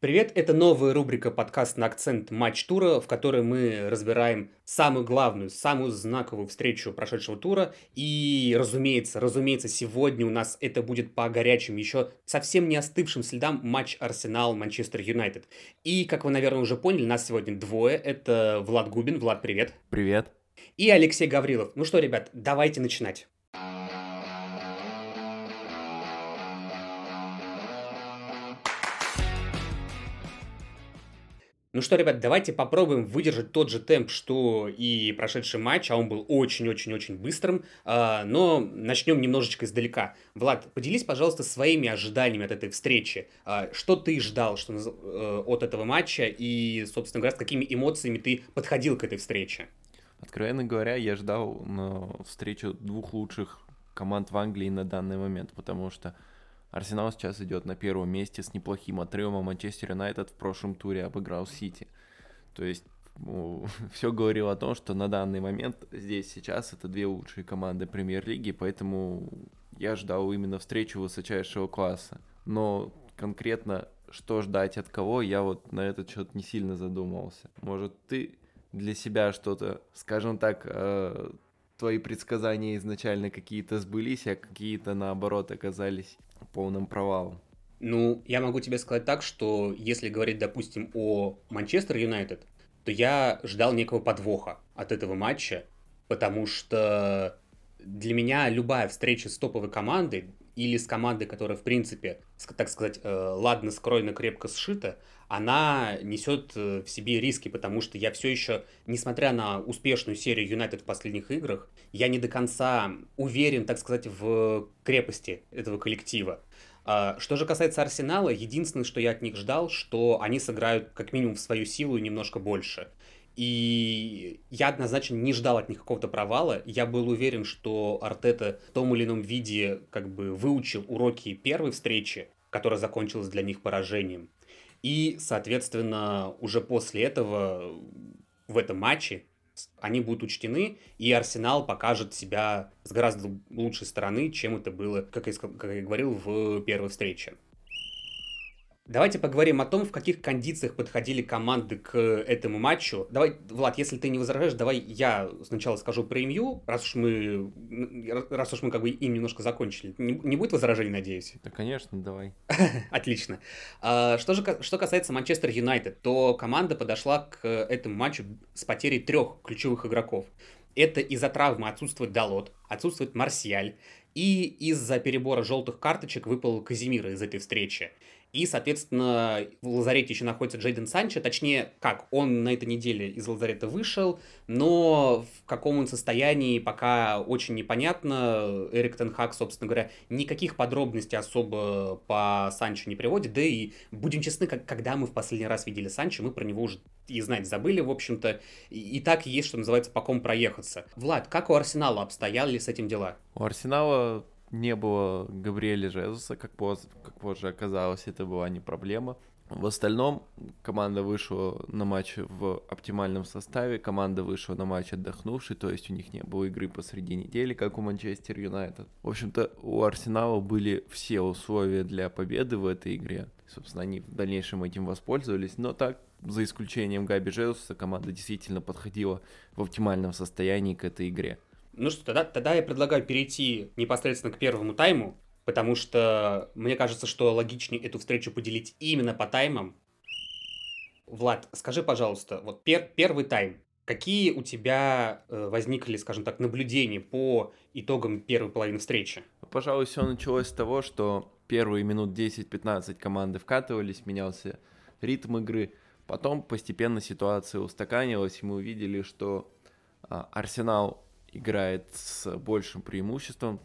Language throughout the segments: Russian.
Привет, это новая рубрика подкаст на акцент матч тура, в которой мы разбираем самую главную, самую знаковую встречу прошедшего тура. И, разумеется, разумеется, сегодня у нас это будет по горячим, еще совсем не остывшим следам матч Арсенал-Манчестер Юнайтед. И, как вы, наверное, уже поняли, нас сегодня двое. Это Влад Губин. Влад, привет. Привет. И Алексей Гаврилов. Ну что, ребят, давайте начинать. Ну что, ребят, давайте попробуем выдержать тот же темп, что и прошедший матч, а он был очень-очень-очень быстрым. А, но начнем немножечко издалека. Влад, поделись, пожалуйста, своими ожиданиями от этой встречи. А, что ты ждал что, э, от этого матча и, собственно говоря, с какими эмоциями ты подходил к этой встрече? Откровенно говоря, я ждал на встречу двух лучших команд в Англии на данный момент, потому что Арсенал сейчас идет на первом месте с неплохим отрывом, а Манчестер Юнайтед в прошлом туре обыграл Сити. То есть ну, все говорило о том, что на данный момент здесь сейчас это две лучшие команды премьер-лиги, поэтому я ждал именно встречу высочайшего класса. Но конкретно что ждать от кого, я вот на этот счет не сильно задумывался. Может, ты для себя что-то, скажем так, э, твои предсказания изначально какие-то сбылись, а какие-то наоборот оказались полным провалом? Ну, я могу тебе сказать так, что если говорить, допустим, о Манчестер Юнайтед, то я ждал некого подвоха от этого матча, потому что для меня любая встреча с топовой командой или с командой, которая, в принципе, так сказать, э, ладно скроена, крепко сшита, она несет э, в себе риски, потому что я все еще, несмотря на успешную серию Юнайтед в последних играх, я не до конца уверен, так сказать, в крепости этого коллектива. А, что же касается Арсенала, единственное, что я от них ждал, что они сыграют как минимум в свою силу и немножко больше. И я однозначно не ждал от них какого-то провала. Я был уверен, что Артета в том или ином виде как бы выучил уроки первой встречи, которая закончилась для них поражением. И, соответственно, уже после этого в этом матче они будут учтены, и Арсенал покажет себя с гораздо лучшей стороны, чем это было, как я, как я говорил, в первой встрече. Давайте поговорим о том, в каких кондициях подходили команды к этому матчу. Давай, Влад, если ты не возражаешь, давай я сначала скажу про МЮ, раз уж мы, раз уж мы как бы им немножко закончили. Не, не будет возражений, надеюсь? Да, конечно, давай. Отлично. А, что же что касается Манчестер Юнайтед, то команда подошла к этому матчу с потерей трех ключевых игроков. Это из-за травмы отсутствует Далот, отсутствует Марсиаль, и из-за перебора желтых карточек выпал Казимира из этой встречи. И, соответственно, в лазарете еще находится Джейден Санчо. Точнее, как, он на этой неделе из лазарета вышел, но в каком он состоянии пока очень непонятно. Эрик Тенхак, собственно говоря, никаких подробностей особо по Санчо не приводит. Да и, будем честны, как, когда мы в последний раз видели Санчо, мы про него уже и знать забыли, в общем-то. И, и так есть, что называется, по ком проехаться. Влад, как у Арсенала обстояли с этим дела? У Арсенала не было Габриэля Жезуса, как, поз, как позже оказалось, это была не проблема. В остальном команда вышла на матч в оптимальном составе, команда вышла на матч отдохнувший, то есть у них не было игры посреди недели, как у Манчестер Юнайтед. В общем-то, у Арсенала были все условия для победы в этой игре. Собственно, они в дальнейшем этим воспользовались, но так, за исключением Габи Жезуса, команда действительно подходила в оптимальном состоянии к этой игре. Ну что, тогда, тогда я предлагаю перейти непосредственно к первому тайму, потому что мне кажется, что логичнее эту встречу поделить именно по таймам. Влад, скажи, пожалуйста, вот пер первый тайм. Какие у тебя э, возникли, скажем так, наблюдения по итогам первой половины встречи? Пожалуй, все началось с того, что первые минут 10-15 команды вкатывались, менялся ритм игры. Потом постепенно ситуация устаканилась, и мы увидели, что э, Арсенал играет с большим преимуществом,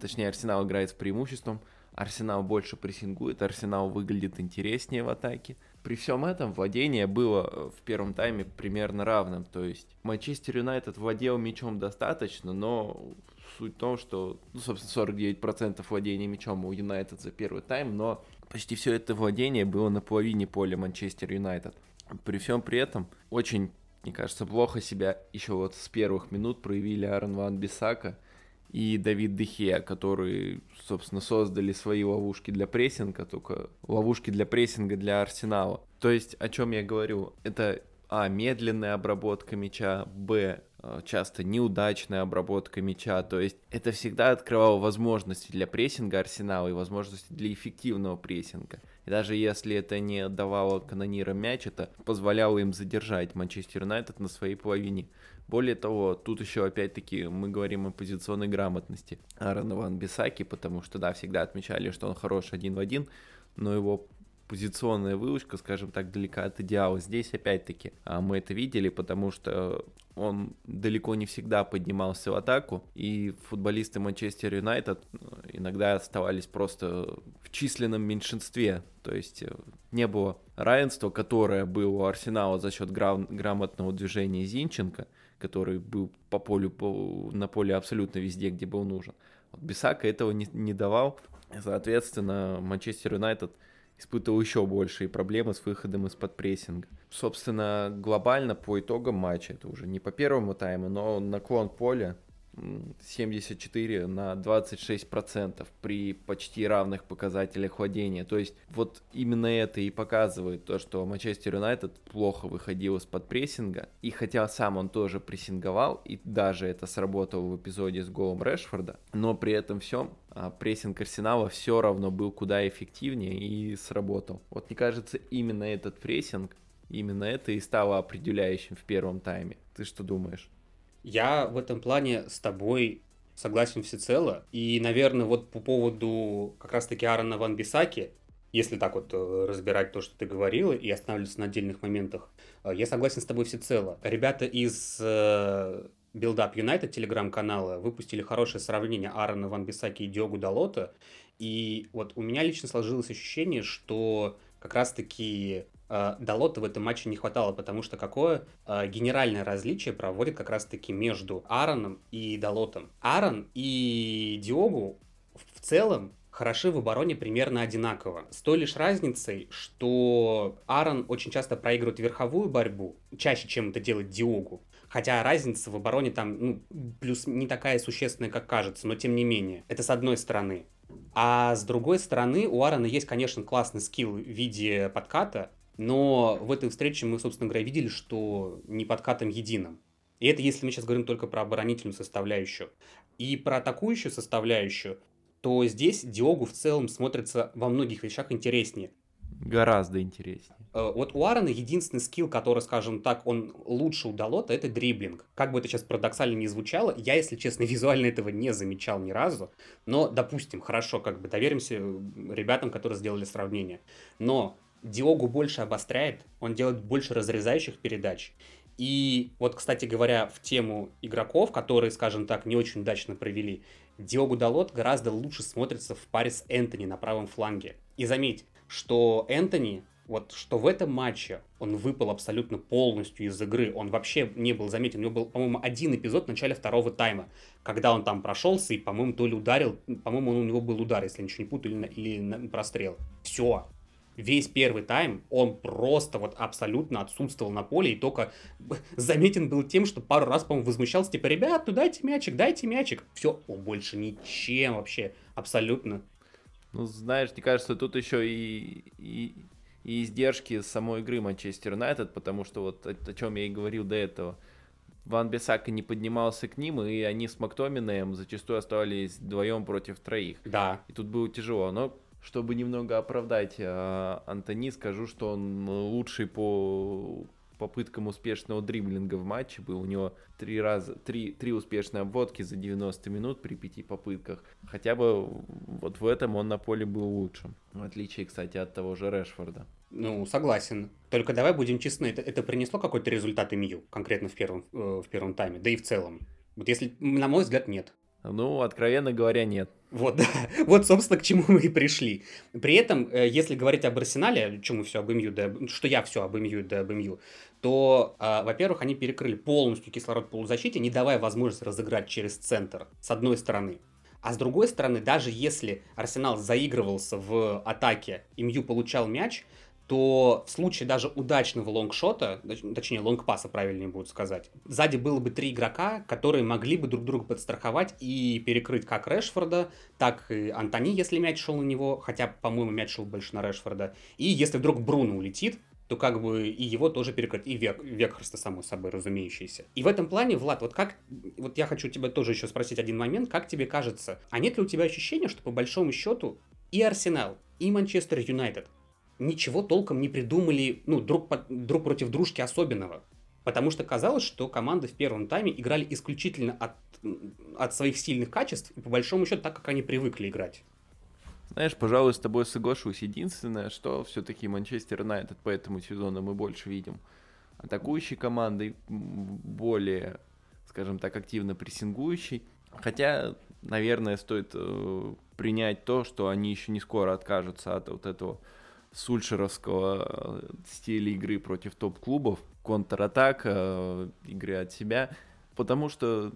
точнее Арсенал играет с преимуществом, Арсенал больше прессингует, Арсенал выглядит интереснее в атаке. При всем этом владение было в первом тайме примерно равным, то есть Манчестер Юнайтед владел мячом достаточно, но суть в том, что, ну, собственно, 49% владения мячом у Юнайтед за первый тайм, но почти все это владение было на половине поля Манчестер Юнайтед. При всем при этом очень мне кажется, плохо себя еще вот с первых минут проявили Аарон Ван Бисака и Давид Дехе, которые, собственно, создали свои ловушки для прессинга, только ловушки для прессинга для Арсенала. То есть, о чем я говорю, это а, медленная обработка мяча, б, Э, часто неудачная обработка мяча, то есть это всегда открывало возможности для прессинга Арсенала и возможности для эффективного прессинга. И даже если это не давало канонирам мяч, это позволяло им задержать Манчестер Юнайтед на своей половине. Более того, тут еще опять-таки мы говорим о позиционной грамотности Аарона Ван Бисаки, потому что, да, всегда отмечали, что он хорош один в один, но его позиционная выучка, скажем так, далека от идеала. Здесь, опять-таки, а, мы это видели, потому что он далеко не всегда поднимался в атаку, и футболисты Манчестер Юнайтед э, иногда оставались просто в численном меньшинстве, то есть э, не было равенства, которое было у Арсенала за счет грам- грамотного движения Зинченко, который был по полю, по, на поле абсолютно везде, где был нужен. Вот Бисака этого не, не давал, соответственно, Манчестер Юнайтед испытывал еще большие проблемы с выходом из-под прессинга. Собственно, глобально по итогам матча, это уже не по первому тайму, но наклон поля 74 на 26 процентов при почти равных показателях владения. То есть вот именно это и показывает то, что Манчестер Юнайтед плохо выходил из-под прессинга. И хотя сам он тоже прессинговал, и даже это сработало в эпизоде с голом Решфорда, но при этом всем а, прессинг Арсенала все равно был куда эффективнее и сработал. Вот мне кажется, именно этот прессинг, именно это и стало определяющим в первом тайме. Ты что думаешь? Я в этом плане с тобой согласен всецело. И, наверное, вот по поводу как раз-таки Аарона Ван Бисаки, если так вот э, разбирать то, что ты говорила, и останавливаться на отдельных моментах, э, я согласен с тобой всецело. Ребята из э, Build Up United телеграм-канала выпустили хорошее сравнение Аарона Ван Бисаки и Диогу Далота. И вот у меня лично сложилось ощущение, что как раз-таки Далота в этом матче не хватало, потому что какое э, генеральное различие проводит как раз-таки между Аароном и Далотом. Аарон и Диогу в целом хороши в обороне примерно одинаково. С той лишь разницей, что Аарон очень часто проигрывает верховую борьбу, чаще, чем это делает Диогу. Хотя разница в обороне там, ну, плюс не такая существенная, как кажется, но тем не менее. Это с одной стороны. А с другой стороны, у Аарона есть, конечно, классный скилл в виде подката, но в этой встрече мы, собственно говоря, видели, что не подкатом единым. И это если мы сейчас говорим только про оборонительную составляющую. И про атакующую составляющую, то здесь Диогу в целом смотрится во многих вещах интереснее. Гораздо интереснее. Э, вот у Аарона единственный скилл, который, скажем так, он лучше у Далота, это дриблинг. Как бы это сейчас парадоксально не звучало, я, если честно, визуально этого не замечал ни разу. Но, допустим, хорошо, как бы доверимся ребятам, которые сделали сравнение. Но Диогу больше обостряет, он делает больше разрезающих передач. И вот, кстати говоря, в тему игроков, которые, скажем так, не очень удачно провели, Диогу Далот гораздо лучше смотрится в паре с Энтони на правом фланге. И заметь, что Энтони, вот что в этом матче он выпал абсолютно полностью из игры, он вообще не был заметен, у него был, по-моему, один эпизод в начале второго тайма, когда он там прошелся и, по-моему, то ли ударил, по-моему, у него был удар, если я ничего не путаю, или, или на прострел. Все, весь первый тайм он просто вот абсолютно отсутствовал на поле и только заметен был тем, что пару раз, по-моему, возмущался, типа, ребят, ну дайте мячик, дайте мячик. Все, он больше ничем вообще, абсолютно. Ну, знаешь, мне кажется, тут еще и, и, и издержки самой игры Манчестер Юнайтед, потому что вот о, о чем я и говорил до этого. Ван Бесака не поднимался к ним, и они с Мактоминаем зачастую оставались вдвоем против троих. Да. И тут было тяжело. Но чтобы немного оправдать э, Антони, скажу, что он лучший по попыткам успешного дриблинга в матче был. У него три раза, три, три успешные обводки за 90 минут при пяти попытках. Хотя бы вот в этом он на поле был лучшим. В отличие, кстати, от того же Решфорда. Ну, согласен. Только давай будем честны, это, это принесло какой-то результат МЮ, конкретно в первом, э, в первом тайме, да и в целом. Вот если, на мой взгляд, нет. Ну, откровенно говоря, нет. Вот, да. вот, собственно, к чему мы и пришли. При этом, э, если говорить об Арсенале, что мы все об МЮ, да, что я все об МЮ, да об МЮ, то, э, во-первых, они перекрыли полностью кислород полузащите, не давая возможность разыграть через центр, с одной стороны. А с другой стороны, даже если Арсенал заигрывался в атаке, МЮ получал мяч, то в случае даже удачного лонгшота, точнее лонгпаса правильнее будет сказать, сзади было бы три игрока, которые могли бы друг друга подстраховать и перекрыть как Решфорда, так и Антони, если мяч шел на него, хотя, по-моему, мяч шел больше на Решфорда. И если вдруг Бруно улетит, то как бы и его тоже перекрыть, и Век, Векхарста, само собой, разумеющийся. И в этом плане, Влад, вот как, вот я хочу тебя тоже еще спросить один момент, как тебе кажется, а нет ли у тебя ощущения, что по большому счету и Арсенал, и Манчестер Юнайтед ничего толком не придумали, ну, друг, друг против дружки особенного. Потому что казалось, что команды в первом тайме играли исключительно от, от своих сильных качеств и по большому счету так, как они привыкли играть. Знаешь, пожалуй, с тобой соглашусь. Единственное, что все-таки Манчестер Юнайтед по этому сезону мы больше видим атакующей командой, более, скажем так, активно прессингующей. Хотя, наверное, стоит э, принять то, что они еще не скоро откажутся от вот этого сульшеровского э, стиля игры против топ-клубов, контратак, э, игры от себя, потому что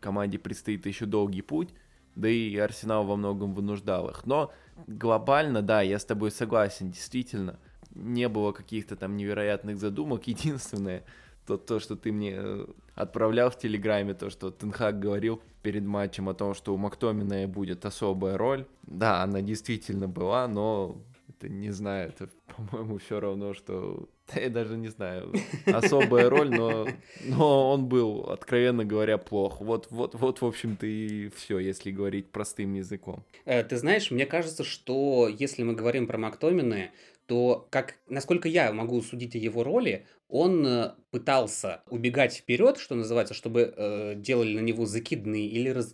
команде предстоит еще долгий путь, да и Арсенал во многом вынуждал их. Но глобально, да, я с тобой согласен, действительно, не было каких-то там невероятных задумок. Единственное, то, то, что ты мне э, отправлял в Телеграме, то, что Тенхак говорил перед матчем о том, что у Мактомина будет особая роль. Да, она действительно была, но это не знаю, это, по-моему, все равно, что... Да я даже не знаю, особая роль, но, но он был, откровенно говоря, плох. Вот, вот, вот, в общем-то, и все, если говорить простым языком. Э, ты знаешь, мне кажется, что если мы говорим про Мактомины, то, как, насколько я могу судить о его роли, он э, пытался убегать вперед, что называется, чтобы э, делали на него закидные или раз,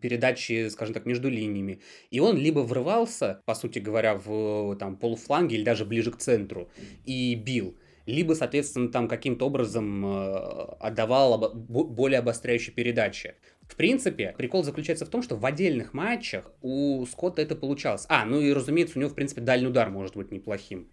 передачи, скажем так, между линиями. И он либо врывался, по сути говоря, в там, полуфланге или даже ближе к центру и бил, либо, соответственно, там каким-то образом э, отдавал более обостряющие передачи. В принципе, прикол заключается в том, что в отдельных матчах у Скотта это получалось. А, ну и, разумеется, у него, в принципе, дальний удар может быть неплохим.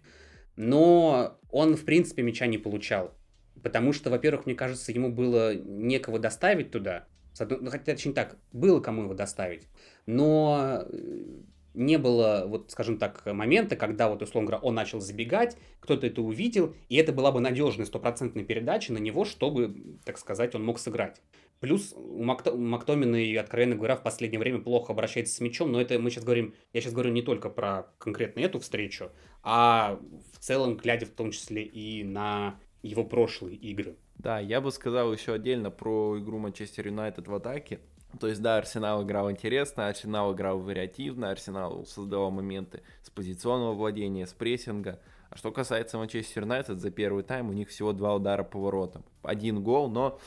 Но он, в принципе, мяча не получал. Потому что, во-первых, мне кажется, ему было некого доставить туда. Ну, хотя, точнее так, было кому его доставить. Но э, не было, вот, скажем так, момента, когда, вот, условно говоря, он начал забегать, кто-то это увидел, и это была бы надежная стопроцентная передача на него, чтобы, так сказать, он мог сыграть. Плюс у, Макто, Мактомина, откровенно говоря, в последнее время плохо обращается с мячом, но это мы сейчас говорим, я сейчас говорю не только про конкретно эту встречу, а в целом, глядя в том числе и на его прошлые игры. Да, я бы сказал еще отдельно про игру Манчестер Юнайтед в атаке. То есть, да, Арсенал играл интересно, Арсенал играл вариативно, Арсенал создавал моменты с позиционного владения, с прессинга. А что касается Манчестер Юнайтед, за первый тайм у них всего два удара по воротам. Один гол, но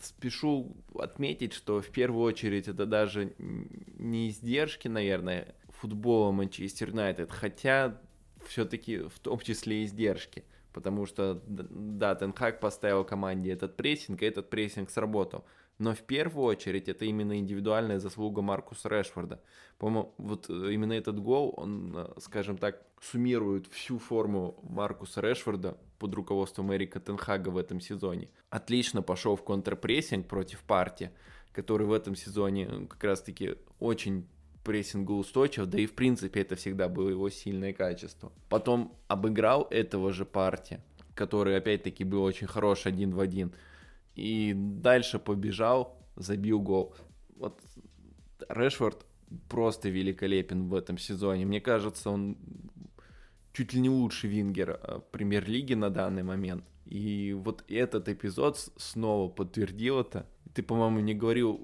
спешу отметить, что в первую очередь это даже не издержки, наверное, футбола Манчестер Юнайтед, хотя все-таки в том числе издержки. Потому что, да, Тенхак поставил команде этот прессинг, и этот прессинг сработал. Но в первую очередь это именно индивидуальная заслуга Маркуса Решфорда. По-моему, вот э, именно этот гол, он, э, скажем так, суммирует всю форму Маркуса Решфорда под руководством Эрика Тенхага в этом сезоне. Отлично пошел в контрпрессинг против партии, который в этом сезоне э, как раз-таки очень прессингоустойчив, да и в принципе это всегда было его сильное качество. Потом обыграл этого же партия, который опять-таки был очень хорош один в один – и дальше побежал, забил гол. Вот Решфорд просто великолепен в этом сезоне. Мне кажется, он чуть ли не лучший вингер а, премьер-лиги на данный момент. И вот этот эпизод снова подтвердил это. Ты, по-моему, не говорил,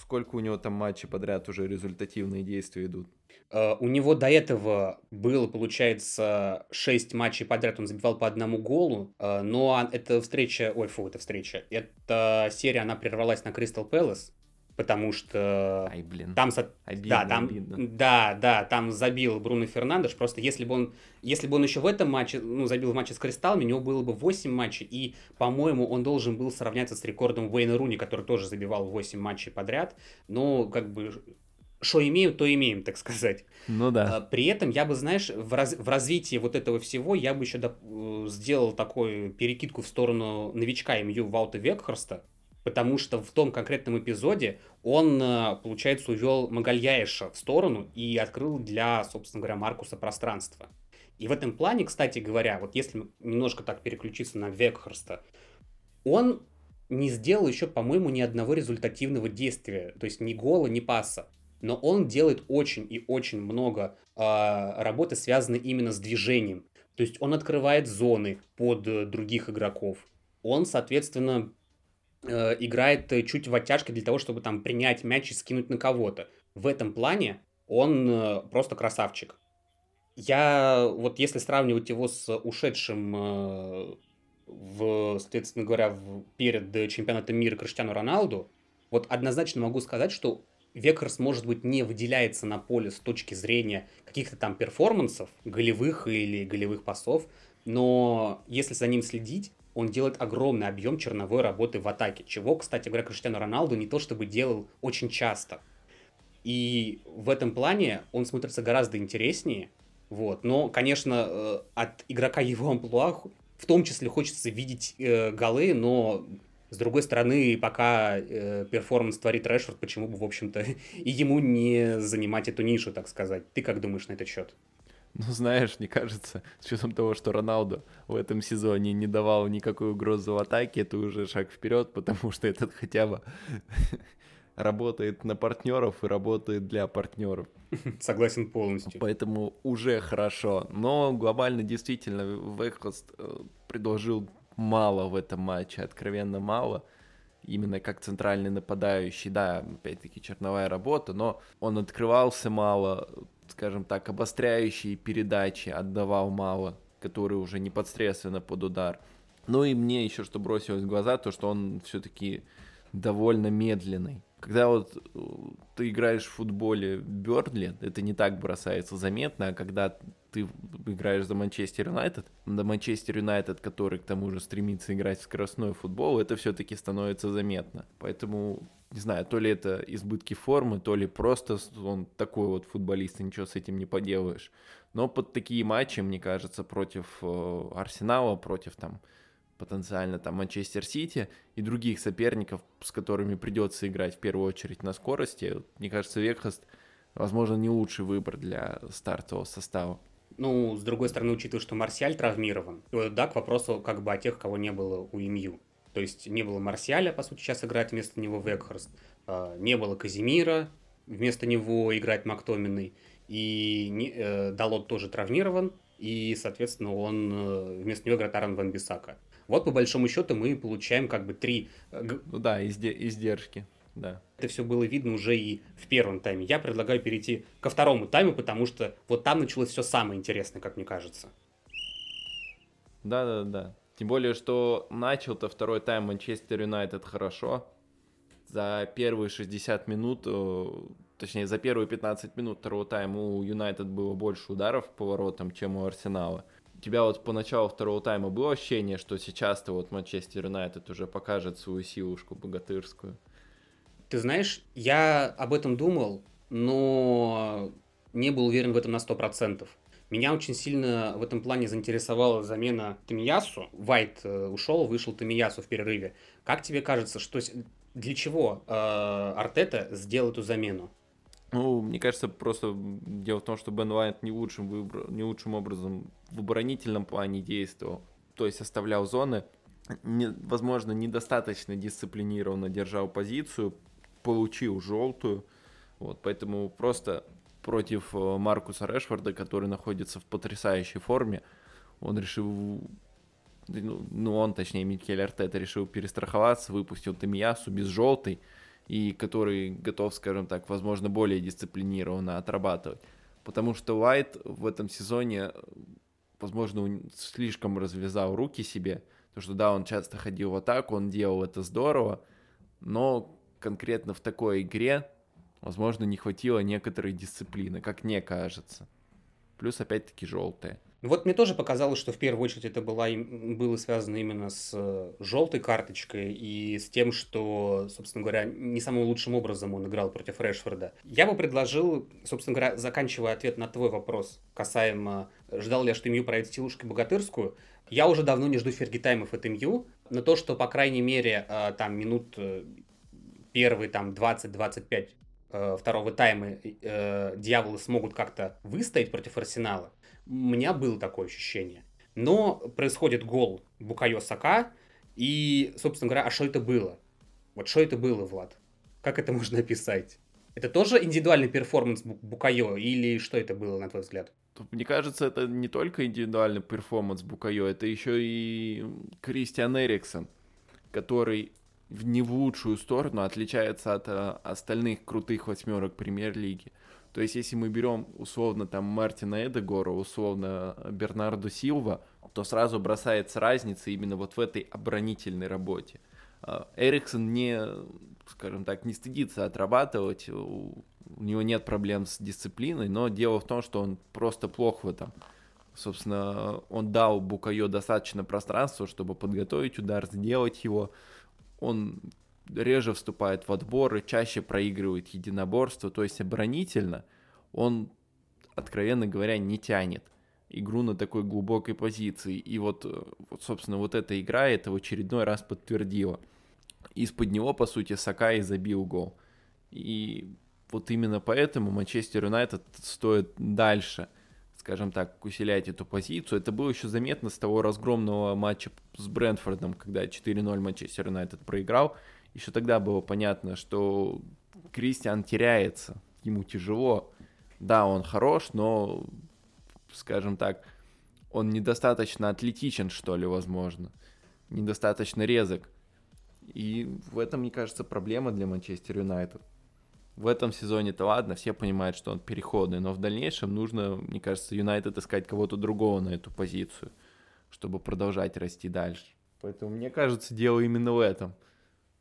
сколько у него там матчей подряд уже результативные действия идут. Э, у него до этого было, получается, 6 матчей подряд, он забивал по одному голу, э, но эта встреча, ой, фу, эта встреча, эта серия, она прервалась на Кристал Пэлас, потому что Ай, блин. там, обидно, да, там, обидно. да, да, там забил Бруно Фернандеш, просто если бы он, если бы он еще в этом матче, ну, забил в матче с Кристаллом, у него было бы 8 матчей, и, по-моему, он должен был сравняться с рекордом Уэйна Руни, который тоже забивал 8 матчей подряд, но, как бы, что имеем, то имеем, так сказать. Ну да. А, при этом я бы, знаешь, в, раз, в развитии вот этого всего я бы еще до, э, сделал такую перекидку в сторону новичка МЮ Ваута Векхорста, потому что в том конкретном эпизоде он, э, получается, увел Магальяеша в сторону и открыл для, собственно говоря, Маркуса пространство. И в этом плане, кстати говоря, вот если немножко так переключиться на Векхорста, он не сделал еще, по-моему, ни одного результативного действия, то есть ни гола, ни паса. Но он делает очень и очень много э, работы, связанной именно с движением. То есть он открывает зоны под э, других игроков. Он, соответственно, э, играет чуть в оттяжке для того, чтобы там принять мяч и скинуть на кого-то. В этом плане он э, просто красавчик. Я вот если сравнивать его с ушедшим э, в, соответственно говоря, в, перед чемпионатом мира Криштиану Роналду, вот однозначно могу сказать, что Векерс, может быть, не выделяется на поле с точки зрения каких-то там перформансов, голевых или голевых пасов, но если за ним следить, он делает огромный объем черновой работы в атаке, чего, кстати говоря, Криштиану Роналду не то чтобы делал очень часто. И в этом плане он смотрится гораздо интереснее, вот. Но, конечно, э, от игрока его амплуа в том числе хочется видеть э, голы, но с другой стороны, пока э, перформанс творит Решфорд, почему бы, в общем-то, и ему не занимать эту нишу, так сказать. Ты как думаешь на этот счет? Ну, знаешь, мне кажется, с учетом того, что Роналду в этом сезоне не давал никакой угрозы в атаке, это уже шаг вперед, потому что этот хотя бы работает на партнеров и работает для партнеров. Согласен полностью. Поэтому уже хорошо. Но глобально действительно Вейхост э, предложил мало в этом матче, откровенно мало. Именно как центральный нападающий, да, опять-таки черновая работа, но он открывался мало, скажем так, обостряющие передачи отдавал мало, которые уже непосредственно под удар. Ну и мне еще что бросилось в глаза, то что он все-таки довольно медленный когда вот э, ты играешь в футболе Бёрдли, это не так бросается заметно, а когда ты играешь за Манчестер Юнайтед, на Манчестер Юнайтед, который к тому же стремится играть в скоростной футбол, это все-таки становится заметно. Поэтому, не знаю, то ли это избытки формы, то ли просто он такой вот футболист, и ничего с этим не поделаешь. Но под такие матчи, мне кажется, против э, Арсенала, против там потенциально там Манчестер Сити и других соперников, с которыми придется играть в первую очередь на скорости, мне кажется, Векхаст, возможно, не лучший выбор для стартового состава. Ну, с другой стороны, учитывая, что Марсиаль травмирован, да, к вопросу как бы о тех, кого не было у МЮ. То есть не было Марсиаля, по сути, сейчас играет вместо него Векхарст, а, не было Казимира, вместо него играет Мактоминой, и не, э, Далот тоже травмирован, и, соответственно, он э, вместо него играет Аран Ван Бисака. Вот по большому счету мы получаем как бы три... Э, ну да, издержки. Да. Это все было видно уже и в первом тайме. Я предлагаю перейти ко второму тайму, потому что вот там началось все самое интересное, как мне кажется. Да, да, да. Тем более, что начал-то второй тайм Манчестер Юнайтед хорошо. За первые 60 минут, э, точнее, за первые 15 минут второго тайма у Юнайтед было больше ударов по воротам, чем у Арсенала тебя вот по началу второго тайма было ощущение, что сейчас-то вот Манчестер Юнайтед уже покажет свою силушку богатырскую? Ты знаешь, я об этом думал, но не был уверен в этом на 100%. Меня очень сильно в этом плане заинтересовала замена Тамиясу. Вайт э, ушел, вышел Тамиясу в перерыве. Как тебе кажется, что для чего э, Артета сделал эту замену? Ну, мне кажется, просто дело в том, что Бен Уайт не лучшим, выбор, не лучшим образом в оборонительном плане действовал. То есть оставлял зоны, не, возможно, недостаточно дисциплинированно держал позицию, получил желтую. Вот, поэтому просто против э, Маркуса Решфорда, который находится в потрясающей форме, он решил, ну, ну он, точнее, Микель Артета решил перестраховаться, выпустил Тамиясу без желтой, и который готов, скажем так, возможно, более дисциплинированно отрабатывать. Потому что Уайт в этом сезоне, возможно, слишком развязал руки себе. Потому что, да, он часто ходил в атаку, он делал это здорово, но конкретно в такой игре, возможно, не хватило некоторой дисциплины, как мне кажется. Плюс, опять-таки, желтая. Вот мне тоже показалось, что в первую очередь это было, было связано именно с э, желтой карточкой и с тем, что, собственно говоря, не самым лучшим образом он играл против Решфорда. Я бы предложил, собственно говоря, заканчивая ответ на твой вопрос касаемо, ждал ли я, что МЮ проявит силушку богатырскую, я уже давно не жду Fergie time ов от МЮ, но то, что, по крайней мере, э, там минут э, первые там 20-25 второго тайма дьяволы смогут как-то выстоять против Арсенала, У меня было такое ощущение. Но происходит гол Букайо Сака, и, собственно говоря, а что это было? Вот что это было, Влад? Как это можно описать? Это тоже индивидуальный перформанс Букайо или что это было, на твой взгляд? Мне кажется, это не только индивидуальный перформанс Букайо, это еще и Кристиан Эриксон, который в не в лучшую сторону отличается от а, остальных крутых восьмерок премьер-лиги. То есть, если мы берем условно там Мартина Эдегора, условно Бернарду Силва, то сразу бросается разница именно вот в этой оборонительной работе. А, Эриксон не, скажем так, не стыдится отрабатывать, у него нет проблем с дисциплиной, но дело в том, что он просто плох в этом. Собственно, он дал Букайо достаточно пространства, чтобы подготовить удар, сделать его. Он реже вступает в отборы, чаще проигрывает единоборство, то есть оборонительно он, откровенно говоря, не тянет игру на такой глубокой позиции. И вот, вот собственно, вот эта игра это в очередной раз подтвердила. Из-под него, по сути, Сакай забил гол. И вот именно поэтому Манчестер Юнайтед стоит дальше, скажем так, усилять эту позицию. Это было еще заметно с того разгромного матча с Брентфордом, когда 4-0 Манчестер Юнайтед проиграл еще тогда было понятно, что Кристиан теряется, ему тяжело. Да, он хорош, но, скажем так, он недостаточно атлетичен, что ли, возможно. Недостаточно резок. И в этом, мне кажется, проблема для Манчестер Юнайтед. В этом сезоне-то ладно, все понимают, что он переходный, но в дальнейшем нужно, мне кажется, Юнайтед искать кого-то другого на эту позицию, чтобы продолжать расти дальше. Поэтому мне кажется, дело именно в этом –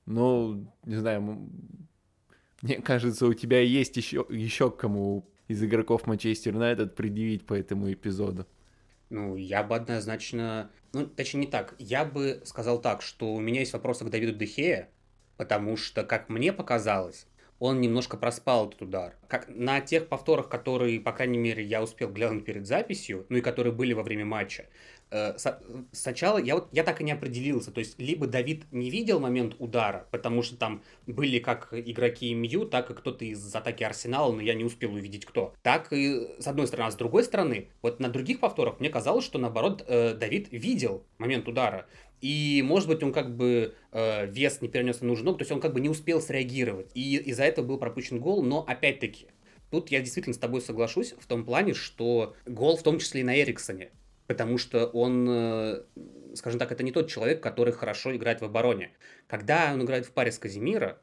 ну, не знаю, мне кажется, у тебя есть еще, еще к кому из игроков Манчестер Юнайтед предъявить по этому эпизоду. Ну, я бы однозначно... Ну, точнее, не так. Я бы сказал так, что у меня есть вопросы к Давиду Дехея, потому что, как мне показалось, он немножко проспал этот удар. Как на тех повторах, которые, по крайней мере, я успел глянуть перед записью, ну и которые были во время матча, сначала я вот я так и не определился, то есть либо Давид не видел момент удара, потому что там были как игроки МЮ, так и кто-то из атаки Арсенала, но я не успел увидеть кто. Так и с одной стороны, а с другой стороны, вот на других повторах мне казалось, что наоборот э, Давид видел момент удара. И, может быть, он как бы э, вес не перенес на нужную ногу, то есть он как бы не успел среагировать. И из-за этого был пропущен гол, но опять-таки, Тут я действительно с тобой соглашусь в том плане, что гол в том числе и на Эриксоне потому что он, э, скажем так, это не тот человек, который хорошо играет в обороне. Когда он играет в паре с Казимира,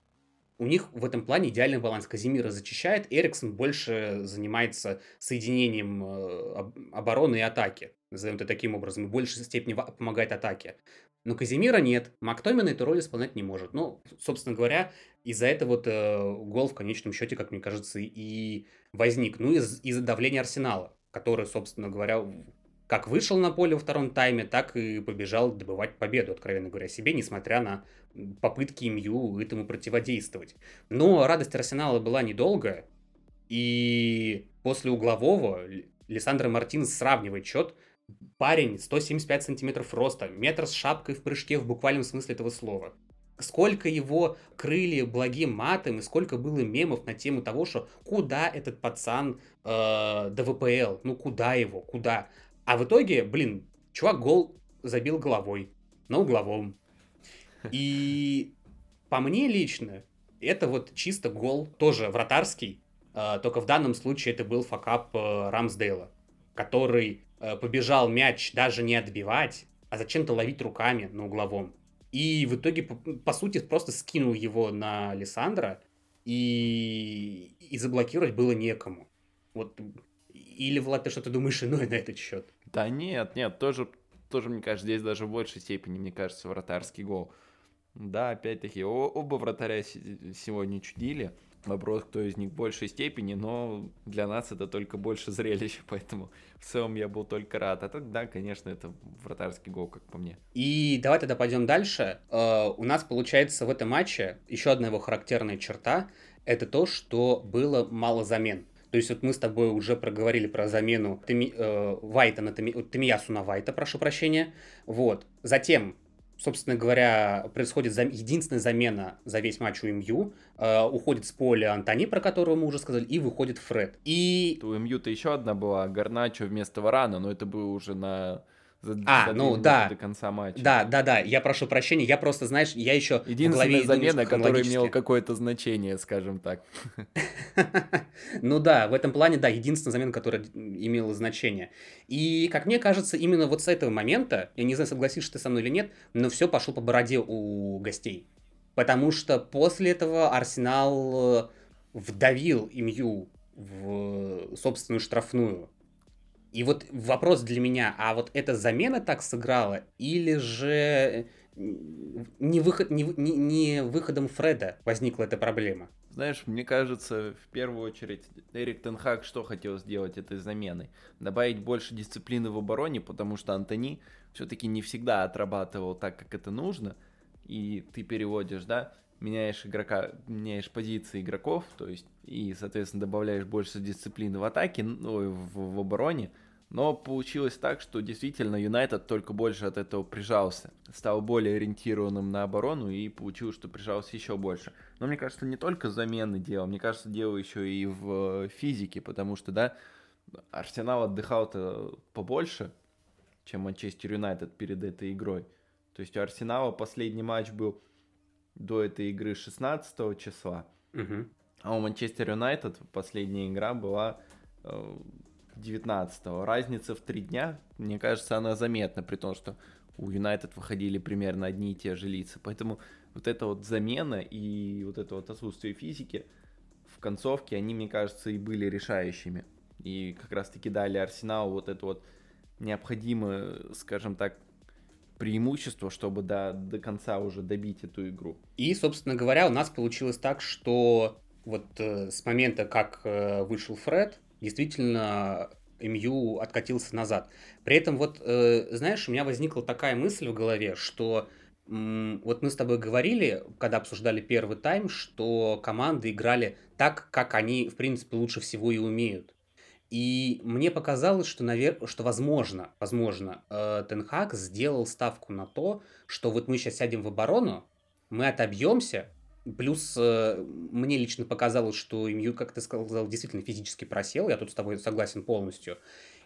у них в этом плане идеальный баланс. Казимира зачищает, Эриксон больше занимается соединением э, обороны и атаки. Назовем это таким образом, и в большей степени помогает атаке. Но Казимира нет. Мактомин эту роль исполнять не может. Ну, собственно говоря, из-за этого вот э, гол в конечном счете, как мне кажется, и возник. Ну, из- из-за давления Арсенала, который, собственно говоря, как вышел на поле во втором тайме, так и побежал добывать победу, откровенно говоря, себе, несмотря на попытки МЮ этому противодействовать. Но радость Арсенала была недолгая, и после углового Лиссандро Мартинес сравнивает счет. Парень 175 сантиметров роста, метр с шапкой в прыжке в буквальном смысле этого слова. Сколько его крыли благим матом, и сколько было мемов на тему того, что куда этот пацан э, до ВПЛ, ну куда его, куда. А в итоге, блин, чувак гол забил головой на угловом. И по мне лично, это вот чисто гол, тоже вратарский, э, только в данном случае это был факап э, Рамсдейла, который э, побежал мяч даже не отбивать, а зачем-то ловить руками на угловом. И в итоге, по сути, просто скинул его на Лиссандра, и, и заблокировать было некому. Вот или, Влад, ты что-то думаешь иное на этот счет? Да нет, нет, тоже, тоже, мне кажется, здесь даже в большей степени, мне кажется, вратарский гол. Да, опять-таки, оба вратаря сегодня чудили. Вопрос, кто из них в большей степени, но для нас это только больше зрелище, поэтому в целом я был только рад. А так, да, конечно, это вратарский гол, как по мне. И давай тогда пойдем дальше. Uh, у нас получается в этом матче еще одна его характерная черта – это то, что было мало замен. То есть вот мы с тобой уже проговорили про замену Тами, э, Вайта на Тами, Тамиясу на Вайта, прошу прощения. Вот. Затем собственно говоря, происходит зам... единственная замена за весь матч у МЮ. Э, уходит с поля Антони, про которого мы уже сказали, и выходит Фред. И... У МЮ-то еще одна была, Гарначо вместо Варана, но это было уже на за, а, за ну да. до конца матча. Да, да, да, я прошу прощения, я просто, знаешь, я еще Единственная замена, которая имела какое-то значение, скажем так. Ну да, в этом плане, да, единственная замена, которая имела значение. И, как мне кажется, именно вот с этого момента, я не знаю, согласишься ты со мной или нет, но все пошло по бороде у гостей. Потому что после этого Арсенал э, вдавил Имью в собственную штрафную. И вот вопрос для меня, а вот эта замена так сыграла, или же не, выход, не, не, не выходом Фреда возникла эта проблема? Знаешь, мне кажется, в первую очередь Эрик Тенхак что хотел сделать этой заменой? Добавить больше дисциплины в обороне, потому что Антони все-таки не всегда отрабатывал так, как это нужно, и ты переводишь, да, меняешь игрока, меняешь позиции игроков, то есть и, соответственно, добавляешь больше дисциплины в атаке, ну, в, в обороне. Но получилось так, что действительно Юнайтед только больше от этого прижался. Стал более ориентированным на оборону и получилось, что прижался еще больше. Но мне кажется, не только замены дело, мне кажется, дело еще и в физике, потому что, да, Арсенал отдыхал-то побольше, чем Манчестер Юнайтед перед этой игрой. То есть у Арсенала последний матч был до этой игры 16 числа, угу. а у Манчестер Юнайтед последняя игра была 19 -го. Разница в три дня, мне кажется, она заметна, при том, что у Юнайтед выходили примерно одни и те же лица. Поэтому вот эта вот замена и вот это вот отсутствие физики в концовке, они, мне кажется, и были решающими. И как раз-таки дали Арсеналу вот это вот необходимое, скажем так, преимущество, чтобы до, до конца уже добить эту игру. И, собственно говоря, у нас получилось так, что вот э, с момента, как э, вышел Фред, действительно МЮ откатился назад. При этом вот, э, знаешь, у меня возникла такая мысль в голове, что вот мы с тобой говорили, когда обсуждали первый тайм, что команды играли так, как они, в принципе, лучше всего и умеют. И мне показалось, что, навер... что возможно, возможно, э, Тенхак сделал ставку на то, что вот мы сейчас сядем в оборону, мы отобьемся, плюс э, мне лично показалось, что МЮ, как ты сказал, действительно физически просел, я тут с тобой согласен полностью.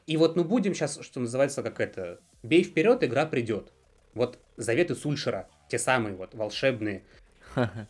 И вот ну будем сейчас, что называется, как это, бей вперед, игра придет. Вот заветы Сульшера, те самые вот волшебные.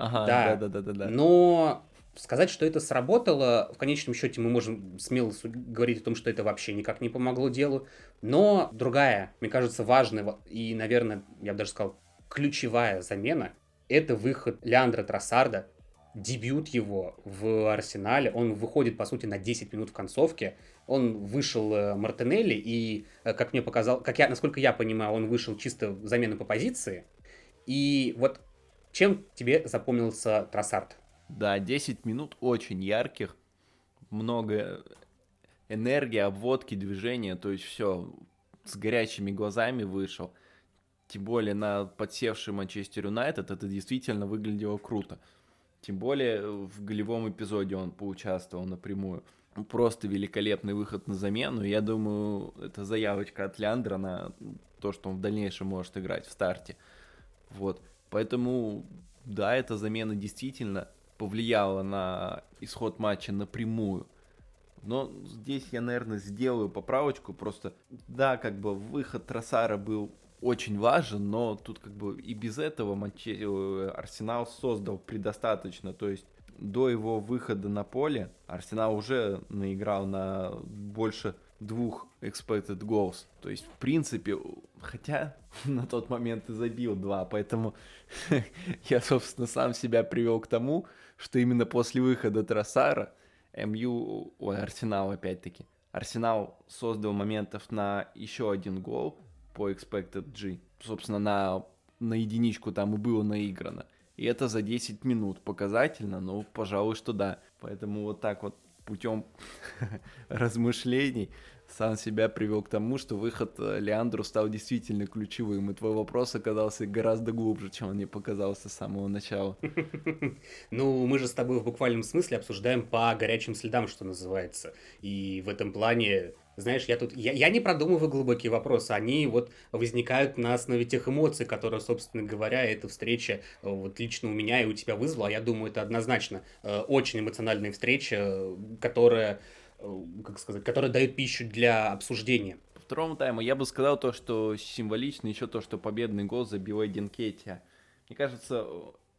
Ага, да, да, да, да, да. Но Сказать, что это сработало, в конечном счете мы можем смело говорить о том, что это вообще никак не помогло делу. Но другая, мне кажется, важная и, наверное, я бы даже сказал, ключевая замена – это выход Леандра Троссарда, дебют его в Арсенале. Он выходит, по сути, на 10 минут в концовке. Он вышел э, Мартинелли, и, э, как мне показал, как я, насколько я понимаю, он вышел чисто замену по позиции. И вот чем тебе запомнился Троссард? Да, 10 минут очень ярких, много энергии, обводки, движения, то есть все с горячими глазами вышел. Тем более на подсевший Манчестер Юнайтед это действительно выглядело круто. Тем более в голевом эпизоде он поучаствовал напрямую. Просто великолепный выход на замену. Я думаю, это заявочка от Леандра на то, что он в дальнейшем может играть в старте. Вот. Поэтому, да, эта замена действительно повлияло на исход матча напрямую. Но здесь я, наверное, сделаю поправочку. Просто, да, как бы выход Тросара был очень важен, но тут как бы и без этого Манче... Э, Арсенал создал предостаточно. То есть до его выхода на поле Арсенал уже наиграл на больше двух expected goals. То есть, в принципе, хотя на тот момент и забил два, поэтому я, собственно, сам себя привел к тому, что именно после выхода Тросара МЮ, ой, Арсенал опять-таки, Арсенал создал моментов на еще один гол по expected G. Собственно, на, на единичку там и было наиграно. И это за 10 минут показательно, ну, пожалуй, что да. Поэтому вот так вот путем размышлений сам себя привел к тому, что выход э, Леандру стал действительно ключевым, и твой вопрос оказался гораздо глубже, чем он мне показался с самого начала. Ну, мы же с тобой в буквальном смысле обсуждаем по горячим следам, что называется. И в этом плане знаешь, я тут, я, я не продумываю глубокие вопросы, они вот возникают на основе тех эмоций, которые, собственно говоря, эта встреча э, вот лично у меня и у тебя вызвала. Я думаю, это однозначно э, очень эмоциональная встреча, которая, как сказать, которая дает пищу для обсуждения. По второму тайму я бы сказал то, что символично еще то, что победный гол забил Эдин Кетти. Мне кажется,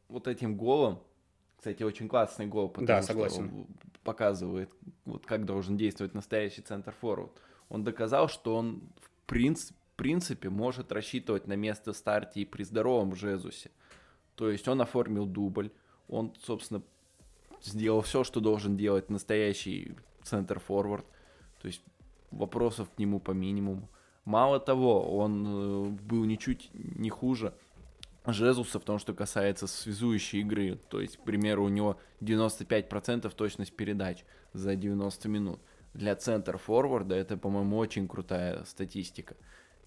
вот этим голом кстати, очень классный гол, потому да, согласен. что показывает, вот как должен действовать настоящий центр форвард. Он доказал, что он в принципе, принципе может рассчитывать на место в старте и при здоровом Жезусе. То есть он оформил дубль, он, собственно, сделал все, что должен делать настоящий центр форвард. То есть вопросов к нему по минимуму. Мало того, он э, был ничуть не хуже Жезуса в том, что касается связующей игры. То есть, к примеру, у него 95% точность передач за 90 минут. Для центр форварда это, по-моему, очень крутая статистика.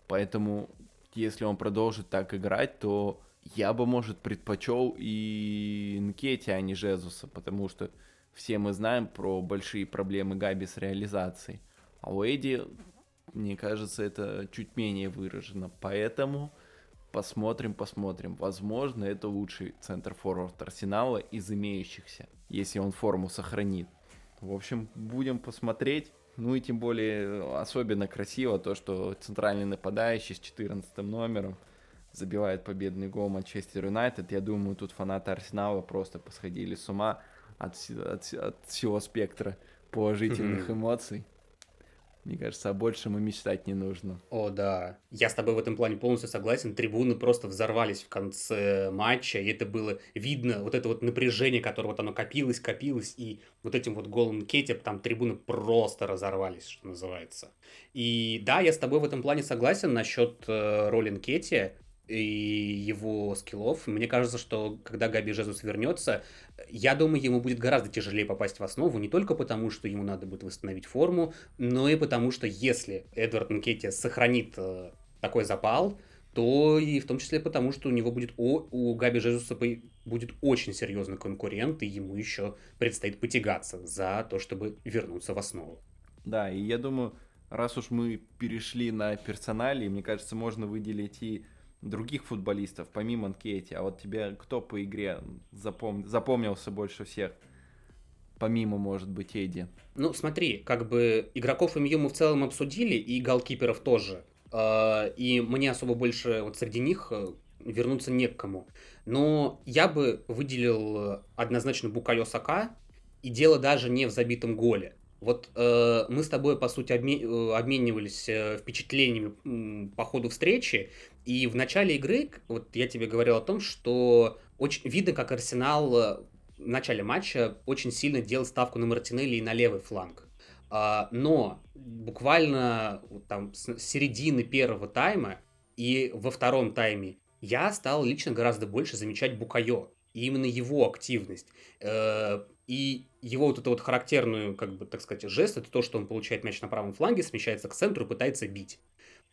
Поэтому, если он продолжит так играть, то я бы, может, предпочел и Нкети, а не Жезуса, потому что все мы знаем про большие проблемы Габи с реализацией. А у Эдди, мне кажется, это чуть менее выражено. Поэтому Посмотрим, посмотрим. Возможно, это лучший центр-форвард Арсенала из имеющихся, если он форму сохранит. В общем, будем посмотреть. Ну и тем более особенно красиво то, что центральный нападающий с 14 номером забивает победный гол Манчестер Юнайтед. Я думаю, тут фанаты Арсенала просто посходили с ума от, от, от всего спектра положительных эмоций. Мне кажется, о большем и мечтать не нужно. О, да. Я с тобой в этом плане полностью согласен. Трибуны просто взорвались в конце матча, и это было видно, вот это вот напряжение, которое вот оно копилось, копилось, и вот этим вот голым Кетти, там трибуны просто разорвались, что называется. И да, я с тобой в этом плане согласен насчет э, роли Кетти и его скиллов. Мне кажется, что когда Габи Жезус вернется, я думаю, ему будет гораздо тяжелее попасть в основу, не только потому, что ему надо будет восстановить форму, но и потому, что если Эдвард Нкетти сохранит э, такой запал, то и в том числе потому, что у него будет о, у Габи Жезуса будет очень серьезный конкурент, и ему еще предстоит потягаться за то, чтобы вернуться в основу. Да, и я думаю, раз уж мы перешли на персонали, мне кажется, можно выделить и других футболистов, помимо Нкети, а вот тебе кто по игре запом... запомнился больше всех? Помимо, может быть, Эдди. Ну, смотри, как бы игроков МЮ мы в целом обсудили, и голкиперов тоже. А, и мне особо больше вот среди них э, вернуться не к кому. Но я бы выделил однозначно Букайо Сака, и дело даже не в забитом голе. Вот э, мы с тобой, по сути, обме... Э, обменивались э, впечатлениями по ходу встречи, и в начале игры, вот я тебе говорил о том, что очень видно, как Арсенал э, в начале матча очень сильно делал ставку на Мартинелли и на левый фланг. А, но буквально там с середины первого тайма и во втором тайме я стал лично гораздо больше замечать Букайо. И именно его активность. Э, и его вот эту вот характерную, как бы, так сказать, жест, это то, что он получает мяч на правом фланге, смещается к центру и пытается бить.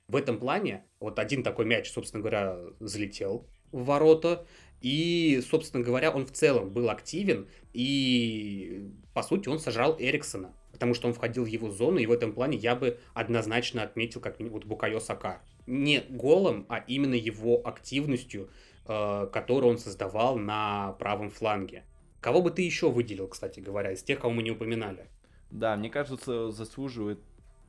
В этом плане вот один такой мяч, собственно говоря, залетел в ворота, и, собственно говоря, он в целом был активен, и, по сути, он сожрал Эриксона, потому что он входил в его зону, и в этом плане я бы однозначно отметил как вот Букайо Сака. Не голом, а именно его активностью, э, которую он создавал на правом фланге. Кого бы ты еще выделил, кстати говоря, из тех, кого мы не упоминали? Да, мне кажется, заслуживает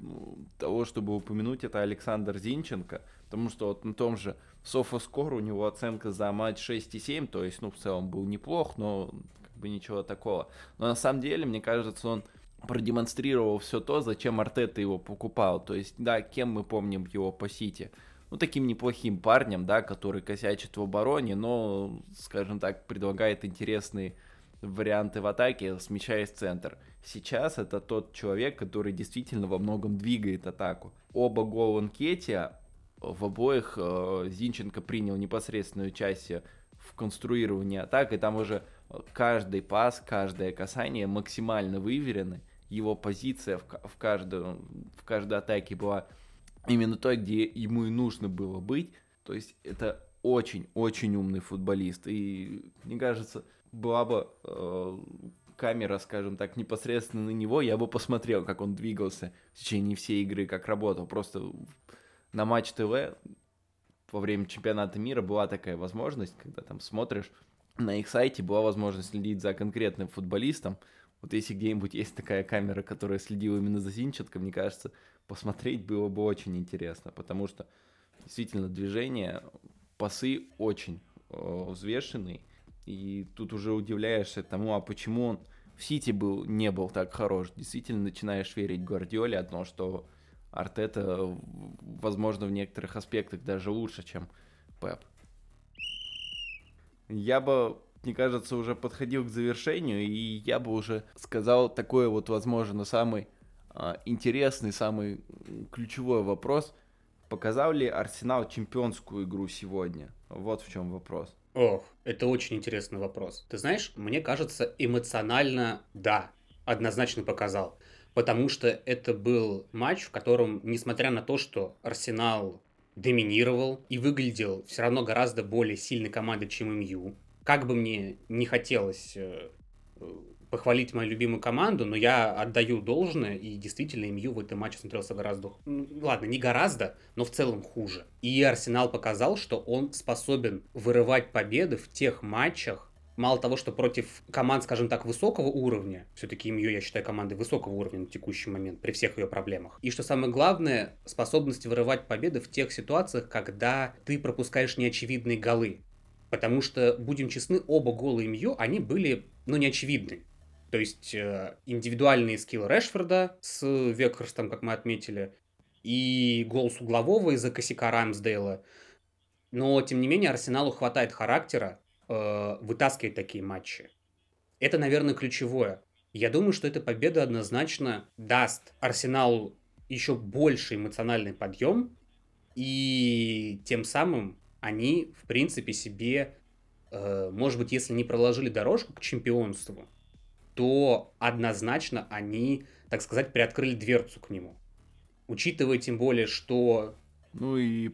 ну, того, чтобы упомянуть, это Александр Зинченко, потому что вот на том же Софоскор у него оценка за матч 6,7, то есть, ну, в целом был неплох, но как бы ничего такого. Но на самом деле, мне кажется, он продемонстрировал все то, зачем Артета его покупал. То есть, да, кем мы помним его по Сити? Ну, таким неплохим парнем, да, который косячит в обороне, но, скажем так, предлагает интересные варианты в атаке, смещаясь в центр. Сейчас это тот человек, который действительно во многом двигает атаку. Оба гола Нкетия, в обоих э, Зинченко принял непосредственное участие в конструировании атак, и там уже каждый пас, каждое касание максимально выверены. Его позиция в, в, каждом, в каждой атаке была именно той, где ему и нужно было быть. То есть это очень-очень умный футболист. И мне кажется, была бы э, камера, скажем так, непосредственно на него, я бы посмотрел, как он двигался в течение всей игры, как работал. Просто на Матч ТВ во время чемпионата мира была такая возможность, когда там смотришь, на их сайте была возможность следить за конкретным футболистом. Вот если где-нибудь есть такая камера, которая следила именно за Зинченко, мне кажется, посмотреть было бы очень интересно, потому что действительно движение, пасы очень э, взвешенные, и тут уже удивляешься тому, а почему он в Сити был, не был так хорош. Действительно начинаешь верить Гвардиоле о том, что Артета, возможно, в некоторых аспектах даже лучше, чем Пеп. Я бы, мне кажется, уже подходил к завершению, и я бы уже сказал такой вот, возможно, самый а, интересный, самый ключевой вопрос. Показал ли Арсенал чемпионскую игру сегодня? Вот в чем вопрос. Ох, это очень интересный вопрос. Ты знаешь, мне кажется, эмоционально да, однозначно показал. Потому что это был матч, в котором, несмотря на то, что Арсенал доминировал и выглядел все равно гораздо более сильной командой, чем МЮ, как бы мне не хотелось э, похвалить мою любимую команду, но я отдаю должное, и действительно МЮ в этом матче смотрелся гораздо... Ну, ладно, не гораздо, но в целом хуже. И Арсенал показал, что он способен вырывать победы в тех матчах, мало того, что против команд, скажем так, высокого уровня, все-таки МЮ я считаю командой высокого уровня на текущий момент, при всех ее проблемах. И что самое главное, способность вырывать победы в тех ситуациях, когда ты пропускаешь неочевидные голы. Потому что, будем честны, оба гола МЮ, они были, ну, неочевидны. То есть э, индивидуальные скиллы Решфорда с Векхерстом, как мы отметили, и гол с углового из-за косяка Рамсдейла. Но, тем не менее, Арсеналу хватает характера э, вытаскивать такие матчи. Это, наверное, ключевое. Я думаю, что эта победа однозначно даст Арсеналу еще больше эмоциональный подъем, и тем самым они, в принципе, себе, э, может быть, если не проложили дорожку к чемпионству, то однозначно они, так сказать, приоткрыли дверцу к нему. Учитывая тем более, что... Ну и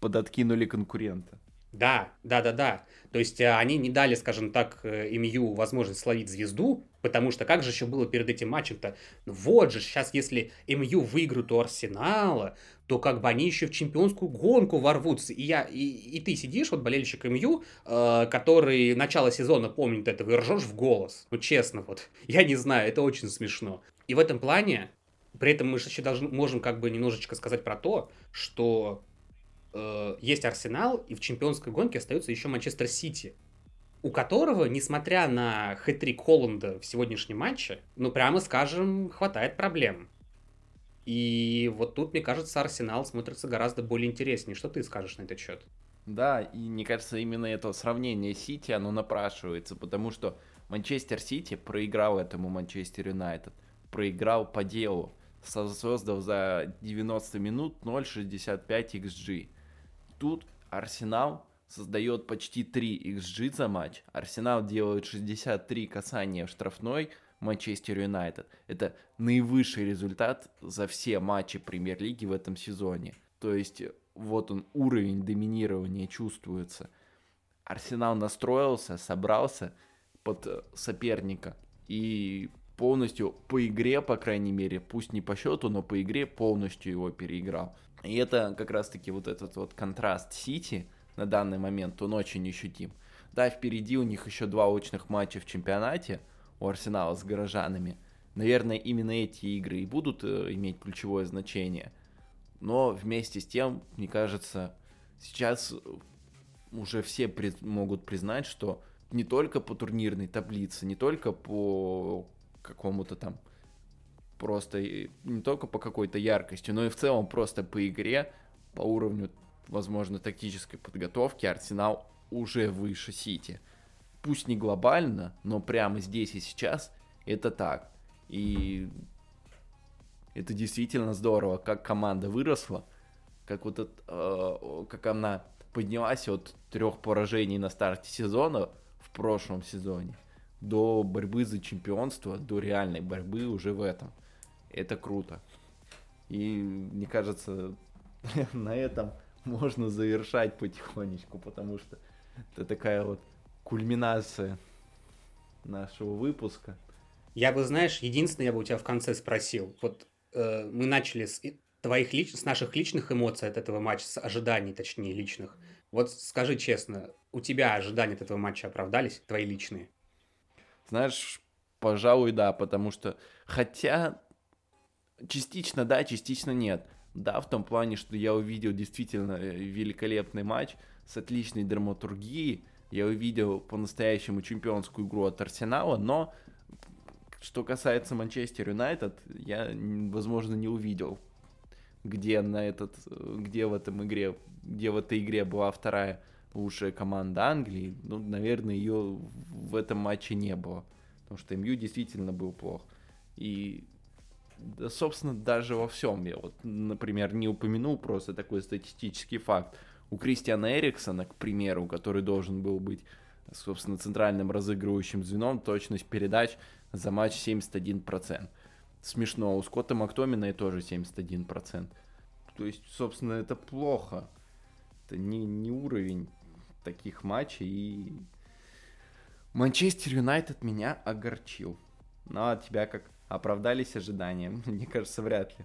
подоткинули конкурента. Да, да, да, да. То есть э, они не дали, скажем так, э, МЮ возможность словить звезду, потому что как же еще было перед этим матчем-то? Ну вот же, сейчас если МЮ выиграют у Арсенала, то как бы они еще в чемпионскую гонку ворвутся. И, я, и, и ты сидишь, вот болельщик МЮ, э, который начало сезона помнит это, и ржешь в голос. Ну честно, вот, я не знаю, это очень смешно. И в этом плане, при этом мы же еще должны, можем как бы немножечко сказать про то, что э, есть Арсенал, и в чемпионской гонке остается еще Манчестер Сити, у которого, несмотря на хэт-трик Холланда в сегодняшнем матче, ну, прямо скажем, хватает проблем. И вот тут, мне кажется, Арсенал смотрится гораздо более интереснее. Что ты скажешь на этот счет? Да, и мне кажется, именно это сравнение Сити, оно напрашивается, потому что Манчестер Сити проиграл этому Манчестер Юнайтед, проиграл по делу, создал за 90 минут 0.65 XG. Тут Арсенал создает почти 3 XG за матч. Арсенал делает 63 касания в штрафной Манчестер Юнайтед. Это наивысший результат за все матчи премьер-лиги в этом сезоне. То есть вот он уровень доминирования чувствуется. Арсенал настроился, собрался под э, соперника и полностью по игре, по крайней мере, пусть не по счету, но по игре полностью его переиграл. И это как раз-таки вот этот вот контраст Сити на данный момент, он очень ощутим. Да, впереди у них еще два очных матча в чемпионате у Арсенала с горожанами. Наверное, именно эти игры и будут э, иметь ключевое значение. Но вместе с тем, мне кажется, сейчас уже все при- могут признать, что не только по турнирной таблице, не только по какому-то там просто не только по какой-то яркости, но и в целом просто по игре, по уровню, возможно, тактической подготовки Арсенал уже выше Сити. Пусть не глобально, но прямо здесь и сейчас это так. И это действительно здорово, как команда выросла, как вот это, э, как она поднялась от трех поражений на старте сезона в прошлом сезоне до борьбы за чемпионство, до реальной борьбы уже в этом это круто. И мне кажется, на этом можно завершать потихонечку, потому что это такая вот кульминация нашего выпуска. Я бы, знаешь, единственное, я бы у тебя в конце спросил. Вот э, мы начали с твоих лич... с наших личных эмоций от этого матча, с ожиданий, точнее, личных. Вот скажи честно, у тебя ожидания от этого матча оправдались, твои личные? Знаешь, пожалуй, да, потому что, хотя частично да, частично нет. Да, в том плане, что я увидел действительно э, великолепный матч с отличной драматургией, я увидел по-настоящему чемпионскую игру от Арсенала, но что касается Манчестер Юнайтед, я, возможно, не увидел, где на этот, где в этом игре, где в этой игре была вторая лучшая команда Англии. Ну, наверное, ее в этом матче не было, потому что МЮ действительно был плох. И да, собственно, даже во всем. Я вот, например, не упомянул просто такой статистический факт. У Кристиана Эриксона, к примеру, который должен был быть, собственно, центральным разыгрывающим звеном, точность передач за матч 71%. Смешно, у Скотта Мактомина тоже 71%. То есть, собственно, это плохо. Это не, не уровень таких матчей. И Манчестер Юнайтед меня огорчил. Ну, а тебя как оправдались ожидания? Мне кажется, вряд ли.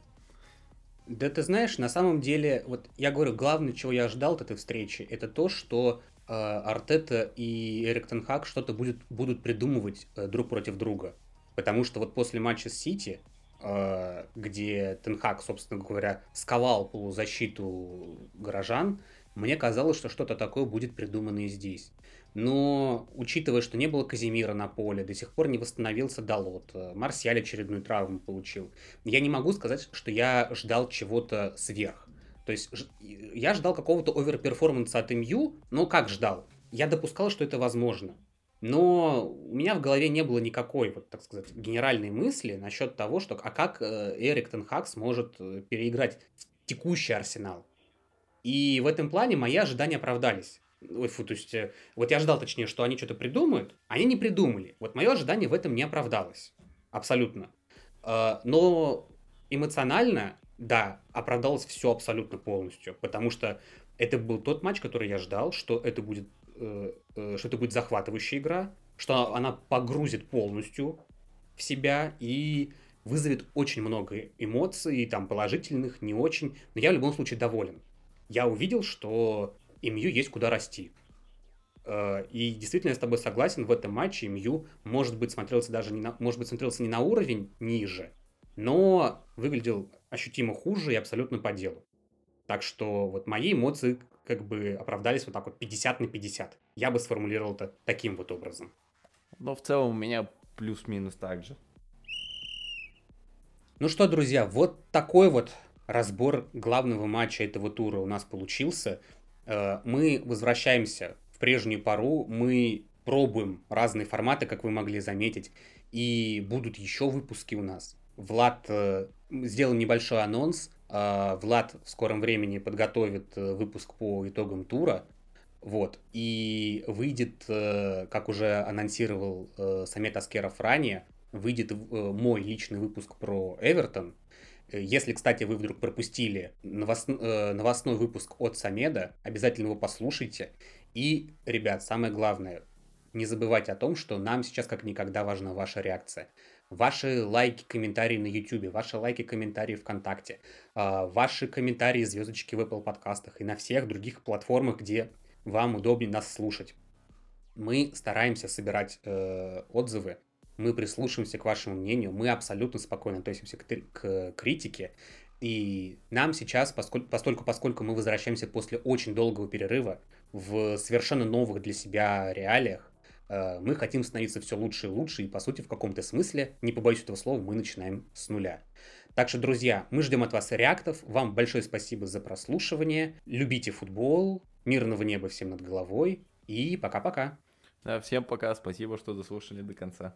Да ты знаешь, на самом деле, вот я говорю, главное, чего я ожидал от этой встречи, это то, что э, Артета и Эрик Тенхак что-то будет, будут придумывать э, друг против друга. Потому что вот после матча с Сити, э, где Тенхак, собственно говоря, сковал полузащиту горожан, мне казалось, что что-то такое будет придумано и здесь. Но, учитывая, что не было Казимира на поле, до сих пор не восстановился Далот, э, Марсиаль очередную травму получил, я не могу сказать, что я ждал чего-то сверх. То есть я ждал какого-то оверперформанса от МЮ, но как ждал? Я допускал, что это возможно. Но у меня в голове не было никакой, вот, так сказать, генеральной мысли насчет того, что а как э, Эрик Тенхак сможет э, переиграть текущий Арсенал. И в этом плане мои ожидания оправдались. Ой, фу, то есть, э, вот я ждал, точнее, что они что-то придумают, они не придумали. Вот мое ожидание в этом не оправдалось. Абсолютно. А, но эмоционально, да, оправдалось все абсолютно полностью. Потому что это был тот матч, который я ждал, что это будет, э, э, что это будет захватывающая игра, что она погрузит полностью в себя и вызовет очень много эмоций, там положительных, не очень. Но я в любом случае доволен. Я увидел, что МЮ есть куда расти. Э, и действительно, я с тобой согласен, в этом матче МЮ может быть смотрелся даже не на, может быть смотрелся не на уровень ниже, но выглядел ощутимо хуже и абсолютно по делу. Так что вот мои эмоции как бы оправдались вот так вот 50 на 50. Я бы сформулировал это таким вот образом. Но в целом у меня плюс-минус так же. Ну что, друзья, вот такой вот разбор главного матча этого тура у нас получился. Э, мы возвращаемся в прежнюю пару, мы пробуем разные форматы, как вы могли заметить, и будут еще выпуски у нас. Влад э, сделал небольшой анонс. Э, Влад в скором времени подготовит выпуск по итогам тура. Вот. И выйдет, как уже анонсировал Самет Аскеров ранее, выйдет мой личный выпуск про Эвертон, если, кстати, вы вдруг пропустили новост... Э, новостной выпуск от Самеда, обязательно его послушайте. И, ребят, самое главное, не забывайте о том, что нам сейчас как никогда важна ваша реакция. Ваши лайки, комментарии на YouTube, ваши лайки, комментарии ВКонтакте, а, ваши комментарии, звездочки в Apple подкастах и на всех других платформах, где вам удобнее нас слушать. Мы стараемся собирать э, отзывы мы прислушиваемся к вашему мнению, мы абсолютно спокойно относимся к, к критике, и нам сейчас, поскольку, поскольку, поскольку мы возвращаемся после очень долгого перерыва в совершенно новых для себя реалиях, э, мы хотим становиться все лучше и лучше, и, по сути, в каком-то смысле, не побоюсь этого слова, мы начинаем с нуля. Так что, друзья, мы ждем от вас реактов. Вам большое спасибо за прослушивание. Любите футбол. Мирного неба всем над головой. И пока-пока. Да, всем пока, спасибо, что дослушали до конца.